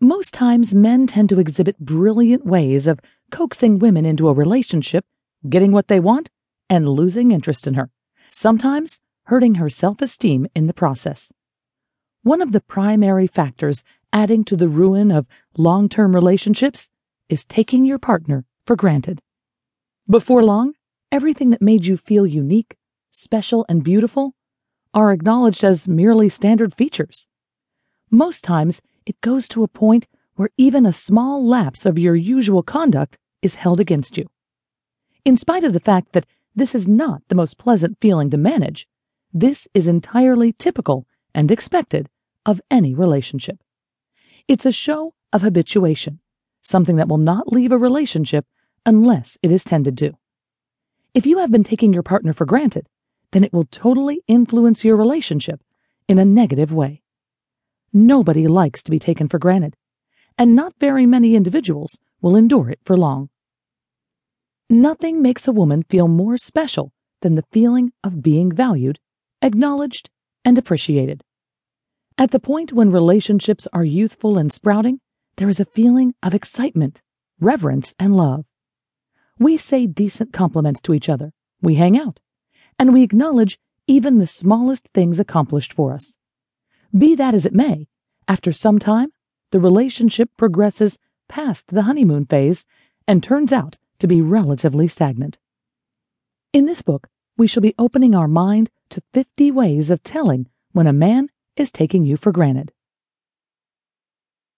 Most times, men tend to exhibit brilliant ways of coaxing women into a relationship, getting what they want, and losing interest in her, sometimes hurting her self esteem in the process. One of the primary factors adding to the ruin of long term relationships is taking your partner for granted. Before long, everything that made you feel unique, special, and beautiful are acknowledged as merely standard features. Most times, it goes to a point where even a small lapse of your usual conduct is held against you. In spite of the fact that this is not the most pleasant feeling to manage, this is entirely typical and expected of any relationship. It's a show of habituation, something that will not leave a relationship unless it is tended to. If you have been taking your partner for granted, then it will totally influence your relationship in a negative way. Nobody likes to be taken for granted, and not very many individuals will endure it for long. Nothing makes a woman feel more special than the feeling of being valued, acknowledged, and appreciated. At the point when relationships are youthful and sprouting, there is a feeling of excitement, reverence, and love. We say decent compliments to each other, we hang out, and we acknowledge even the smallest things accomplished for us. Be that as it may, after some time, the relationship progresses past the honeymoon phase and turns out to be relatively stagnant. In this book, we shall be opening our mind to 50 ways of telling when a man is taking you for granted.